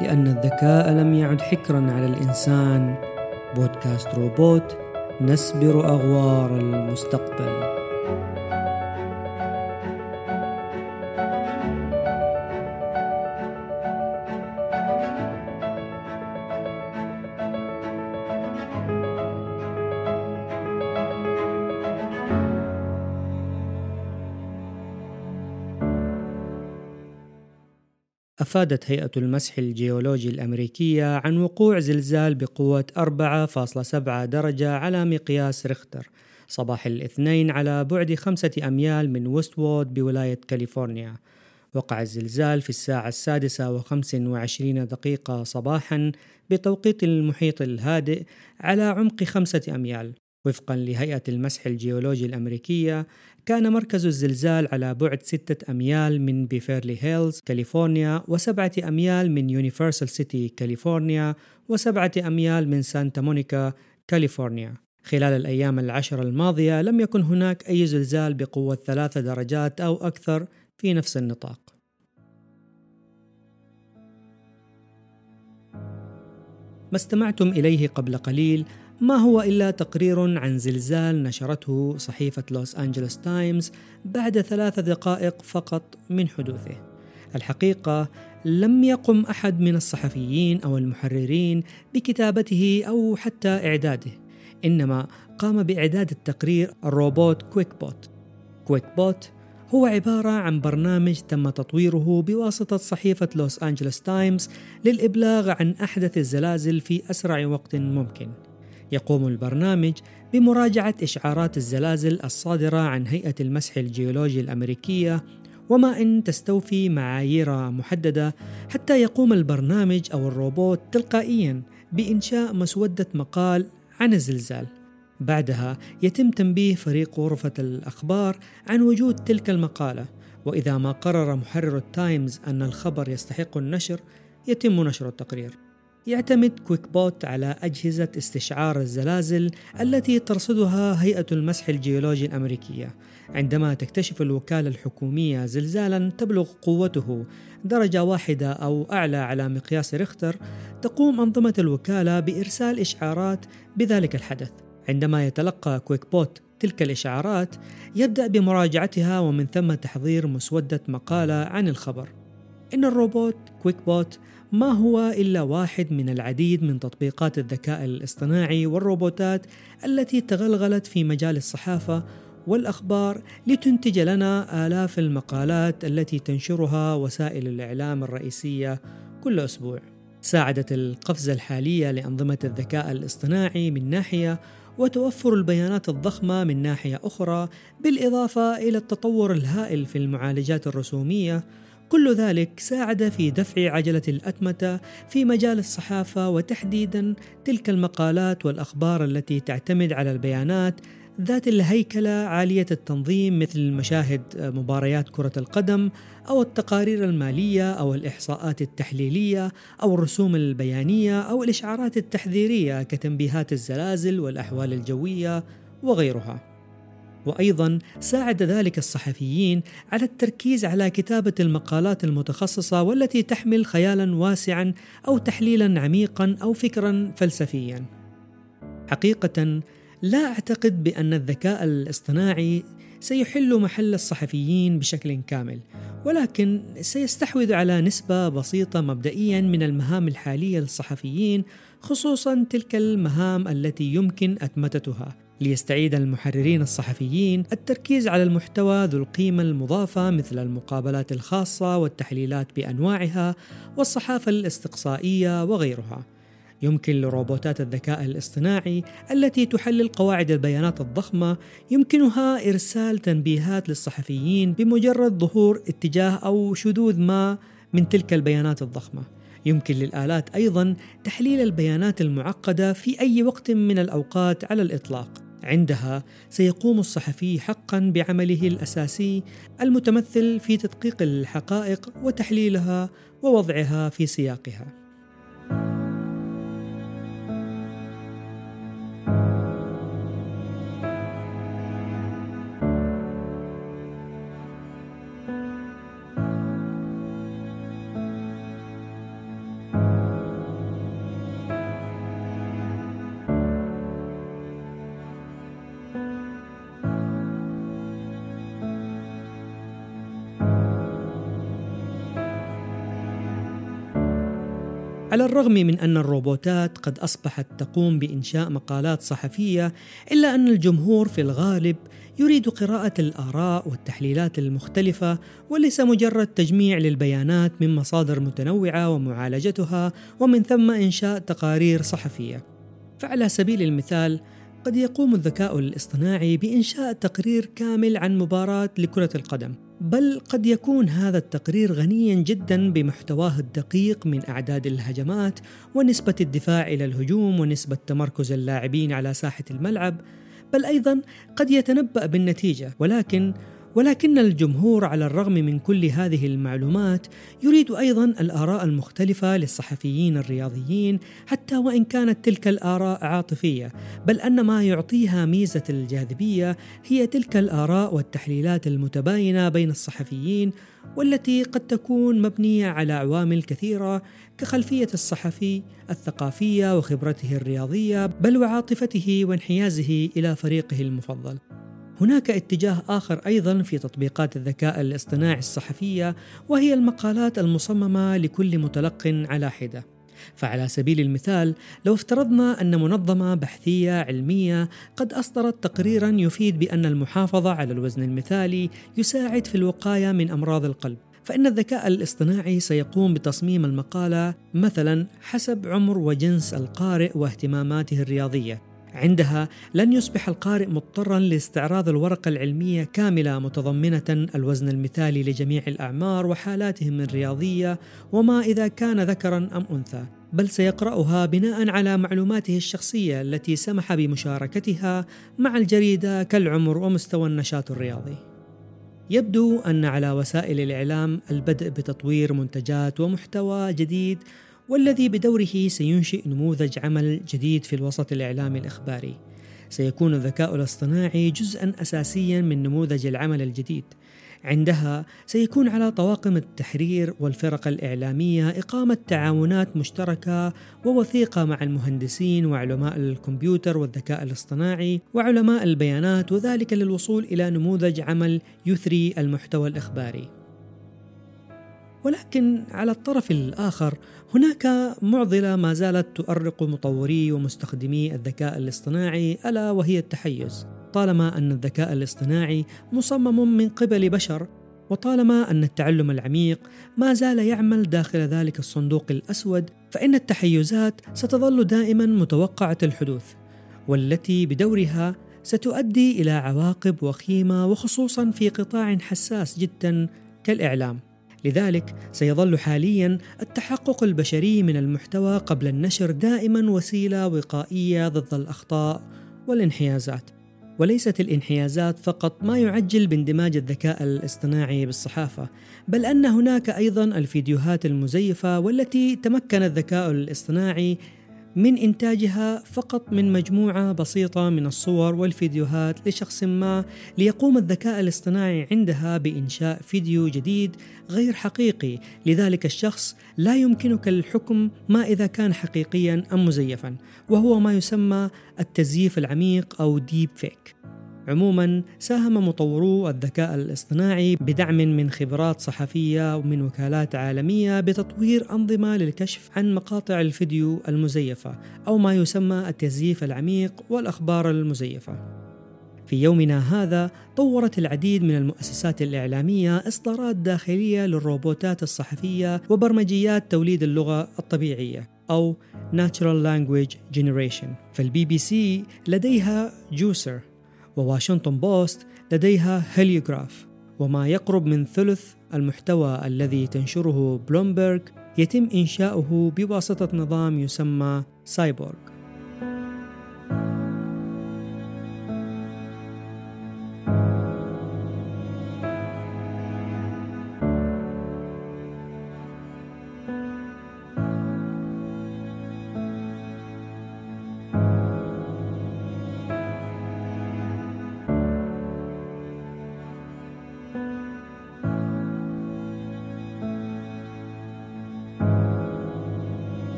لأن الذكاء لم يعد حكرا على الإنسان. بودكاست روبوت نسبر أغوار المستقبل. أفادت هيئة المسح الجيولوجي الأمريكية عن وقوع زلزال بقوة 4.7 درجة على مقياس ريختر صباح الاثنين على بعد خمسة أميال من ويستوود بولاية كاليفورنيا. وقع الزلزال في الساعة السادسة وخمس وعشرين دقيقة صباحا بتوقيت المحيط الهادئ على عمق خمسة أميال. وفقا لهيئة المسح الجيولوجي الأمريكية كان مركز الزلزال على بعد ستة أميال من بيفيرلي هيلز كاليفورنيا وسبعة أميال من يونيفرسال سيتي كاليفورنيا وسبعة أميال من سانتا مونيكا كاليفورنيا. خلال الأيام العشر الماضية لم يكن هناك أي زلزال بقوة ثلاثة درجات أو أكثر في نفس النطاق. ما استمعتم إليه قبل قليل ما هو إلا تقرير عن زلزال نشرته صحيفة لوس أنجلوس تايمز بعد ثلاث دقائق فقط من حدوثه. الحقيقة لم يقم أحد من الصحفيين أو المحررين بكتابته أو حتى إعداده، إنما قام بإعداد التقرير الروبوت كويك بوت. كويك بوت هو عبارة عن برنامج تم تطويره بواسطة صحيفة لوس أنجلوس تايمز للإبلاغ عن أحدث الزلازل في أسرع وقت ممكن. يقوم البرنامج بمراجعة إشعارات الزلازل الصادرة عن هيئة المسح الجيولوجي الأمريكية وما إن تستوفي معايير محددة حتى يقوم البرنامج أو الروبوت تلقائيا بإنشاء مسودة مقال عن الزلزال. بعدها يتم تنبيه فريق غرفة الأخبار عن وجود تلك المقالة وإذا ما قرر محرر التايمز أن الخبر يستحق النشر يتم نشر التقرير. يعتمد كويك بوت على أجهزة استشعار الزلازل التي ترصدها هيئة المسح الجيولوجي الأمريكية. عندما تكتشف الوكالة الحكومية زلزالا تبلغ قوته درجة واحدة أو أعلى على مقياس ريختر تقوم أنظمة الوكالة بإرسال إشعارات بذلك الحدث. عندما يتلقى كويك بوت تلك الإشعارات يبدأ بمراجعتها ومن ثم تحضير مسودة مقالة عن الخبر. إن الروبوت كويك بوت ما هو إلا واحد من العديد من تطبيقات الذكاء الاصطناعي والروبوتات التي تغلغلت في مجال الصحافة والأخبار لتنتج لنا آلاف المقالات التي تنشرها وسائل الإعلام الرئيسية كل أسبوع. ساعدت القفزة الحالية لأنظمة الذكاء الاصطناعي من ناحية وتوفر البيانات الضخمة من ناحية أخرى بالإضافة إلى التطور الهائل في المعالجات الرسومية كل ذلك ساعد في دفع عجلة الأتمتة في مجال الصحافة وتحديدا تلك المقالات والأخبار التي تعتمد على البيانات ذات الهيكلة عالية التنظيم مثل مشاهد مباريات كرة القدم أو التقارير المالية أو الإحصاءات التحليلية أو الرسوم البيانية أو الإشعارات التحذيرية كتنبيهات الزلازل والأحوال الجوية وغيرها. وأيضا ساعد ذلك الصحفيين على التركيز على كتابة المقالات المتخصصة والتي تحمل خيالا واسعا أو تحليلا عميقا أو فكرا فلسفيا. حقيقه لا أعتقد بأن الذكاء الاصطناعي سيحل محل الصحفيين بشكل كامل ولكن سيستحوذ على نسبة بسيطة مبدئيا من المهام الحالية للصحفيين خصوصا تلك المهام التي يمكن أتمتتها. ليستعيد المحررين الصحفيين التركيز على المحتوى ذو القيمة المضافة مثل المقابلات الخاصة والتحليلات بأنواعها والصحافة الاستقصائية وغيرها. يمكن لروبوتات الذكاء الاصطناعي التي تحلل قواعد البيانات الضخمة يمكنها إرسال تنبيهات للصحفيين بمجرد ظهور اتجاه أو شذوذ ما من تلك البيانات الضخمة. يمكن للآلات أيضا تحليل البيانات المعقدة في أي وقت من الأوقات على الإطلاق. عندها سيقوم الصحفي حقا بعمله الأساسي المتمثل في تدقيق الحقائق وتحليلها ووضعها في سياقها. على الرغم من أن الروبوتات قد أصبحت تقوم بإنشاء مقالات صحفية إلا أن الجمهور في الغالب يريد قراءة الآراء والتحليلات المختلفة وليس مجرد تجميع للبيانات من مصادر متنوعة ومعالجتها ومن ثم إنشاء تقارير صحفية. فعلى سبيل المثال قد يقوم الذكاء الاصطناعي بإنشاء تقرير كامل عن مباراة لكرة القدم بل قد يكون هذا التقرير غنيا جدا بمحتواه الدقيق من أعداد الهجمات ونسبة الدفاع إلى الهجوم ونسبة تمركز اللاعبين على ساحة الملعب بل أيضا قد يتنبأ بالنتيجة ولكن ولكن الجمهور على الرغم من كل هذه المعلومات يريد أيضا الآراء المختلفة للصحفيين الرياضيين حتى وإن كانت تلك الآراء عاطفية بل أن ما يعطيها ميزة الجاذبية هي تلك الآراء والتحليلات المتباينة بين الصحفيين والتي قد تكون مبنية على عوامل كثيرة كخلفية الصحفي الثقافية وخبرته الرياضية بل وعاطفته وانحيازه إلى فريقه المفضل. هناك اتجاه آخر أيضا في تطبيقات الذكاء الاصطناعي الصحفية وهي المقالات المصممة لكل متلق على حدة. فعلى سبيل المثال لو افترضنا أن منظمة بحثية علمية قد أصدرت تقريرا يفيد بأن المحافظة على الوزن المثالي يساعد في الوقاية من أمراض القلب فإن الذكاء الاصطناعي سيقوم بتصميم المقالة مثلا حسب عمر وجنس القارئ واهتماماته الرياضية عندها لن يصبح القارئ مضطرا لاستعراض الورقة العلمية كاملة متضمنة الوزن المثالي لجميع الأعمار وحالاتهم الرياضية وما إذا كان ذكرا أم أنثى بل سيقرأها بناء على معلوماته الشخصية التي سمح بمشاركتها مع الجريدة كالعمر ومستوى النشاط الرياضي. يبدو أن على وسائل الإعلام البدء بتطوير منتجات ومحتوى جديد والذي بدوره سينشئ نموذج عمل جديد في الوسط الإعلامي الإخباري. سيكون الذكاء الاصطناعي جزءا أساسيا من نموذج العمل الجديد. عندها سيكون على طواقم التحرير والفرق الإعلامية إقامة تعاونات مشتركة ووثيقة مع المهندسين وعلماء الكمبيوتر والذكاء الاصطناعي وعلماء البيانات وذلك للوصول إلى نموذج عمل يثري المحتوى الإخباري. ولكن على الطرف الآخر هناك معضلة ما زالت تؤرق مطوري ومستخدمي الذكاء الاصطناعي ألا وهي التحيز. طالما أن الذكاء الاصطناعي مصمم من قبل بشر وطالما أن التعلم العميق ما زال يعمل داخل ذلك الصندوق الأسود فإن التحيزات ستظل دائما متوقعة الحدوث والتي بدورها ستؤدي إلى عواقب وخيمة وخصوصا في قطاع حساس جدا كالإعلام. لذلك سيظل حاليا التحقق البشري من المحتوى قبل النشر دائما وسيلة وقائية ضد الأخطاء والانحيازات. وليست الانحيازات فقط ما يعجل باندماج الذكاء الاصطناعي بالصحافة بل أن هناك أيضا الفيديوهات المزيفة والتي تمكن الذكاء الاصطناعي من إنتاجها فقط من مجموعة بسيطة من الصور والفيديوهات لشخص ما ليقوم الذكاء الاصطناعي عندها بإنشاء فيديو جديد غير حقيقي. لذلك الشخص لا يمكنك الحكم ما إذا كان حقيقيا أم مزيفا وهو ما يسمى التزييف العميق أو ديب فيك عموما ساهم مطورو الذكاء الاصطناعي بدعم من خبرات صحفية ومن وكالات عالمية بتطوير أنظمة للكشف عن مقاطع الفيديو المزيفة أو ما يسمى التزييف العميق والأخبار المزيفة. في يومنا هذا طورت العديد من المؤسسات الإعلامية إصدارات داخلية للروبوتات الصحفية وبرمجيات توليد اللغة الطبيعية أو Natural Language Generation فالبي بي سي لديها جوسر وواشنطن بوست لديها هيليوغراف وما يقرب من ثلث المحتوى الذي تنشره بلومبرغ يتم إنشاؤه بواسطة نظام يسمى سايبورغ.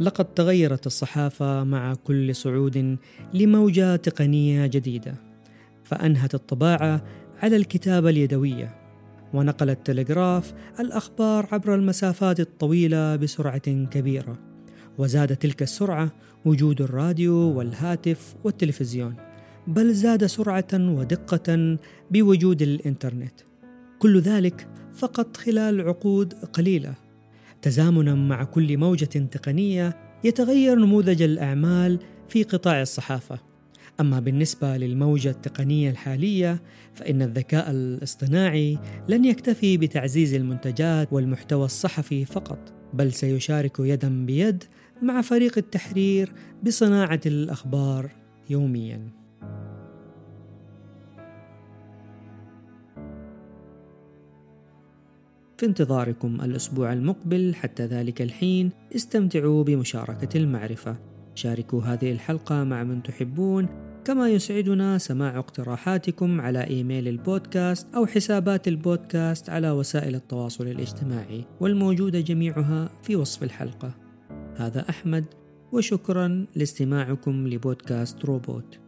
لقد تغيرت الصحافة مع كل صعود لموجة تقنية جديدة، فأنهت الطباعة على الكتابة اليدوية، ونقل التلغراف الأخبار عبر المسافات الطويلة بسرعة كبيرة وزاد تلك السرعة وجود الراديو والهاتف والتلفزيون بل زاد سرعة ودقة بوجود الإنترنت. كل ذلك فقط خلال عقود قليلة. تزامنا مع كل موجة تقنية يتغير نموذج الأعمال في قطاع الصحافة أما بالنسبة للموجة التقنية الحالية فإن الذكاء الاصطناعي لن يكتفي بتعزيز المنتجات والمحتوى الصحفي فقط بل سيشارك يدا بيد مع فريق التحرير بصناعة الأخبار يومياً. في انتظاركم الأسبوع المقبل. حتى ذلك الحين استمتعوا بمشاركة المعرفة. شاركوا هذه الحلقة مع من تحبون. كما يسعدنا سماع اقتراحاتكم على إيميل البودكاست أو حسابات البودكاست على وسائل التواصل الاجتماعي والموجودة جميعها في وصف الحلقة. هذا أحمد وشكرا لاستماعكم لبودكاست روبوت.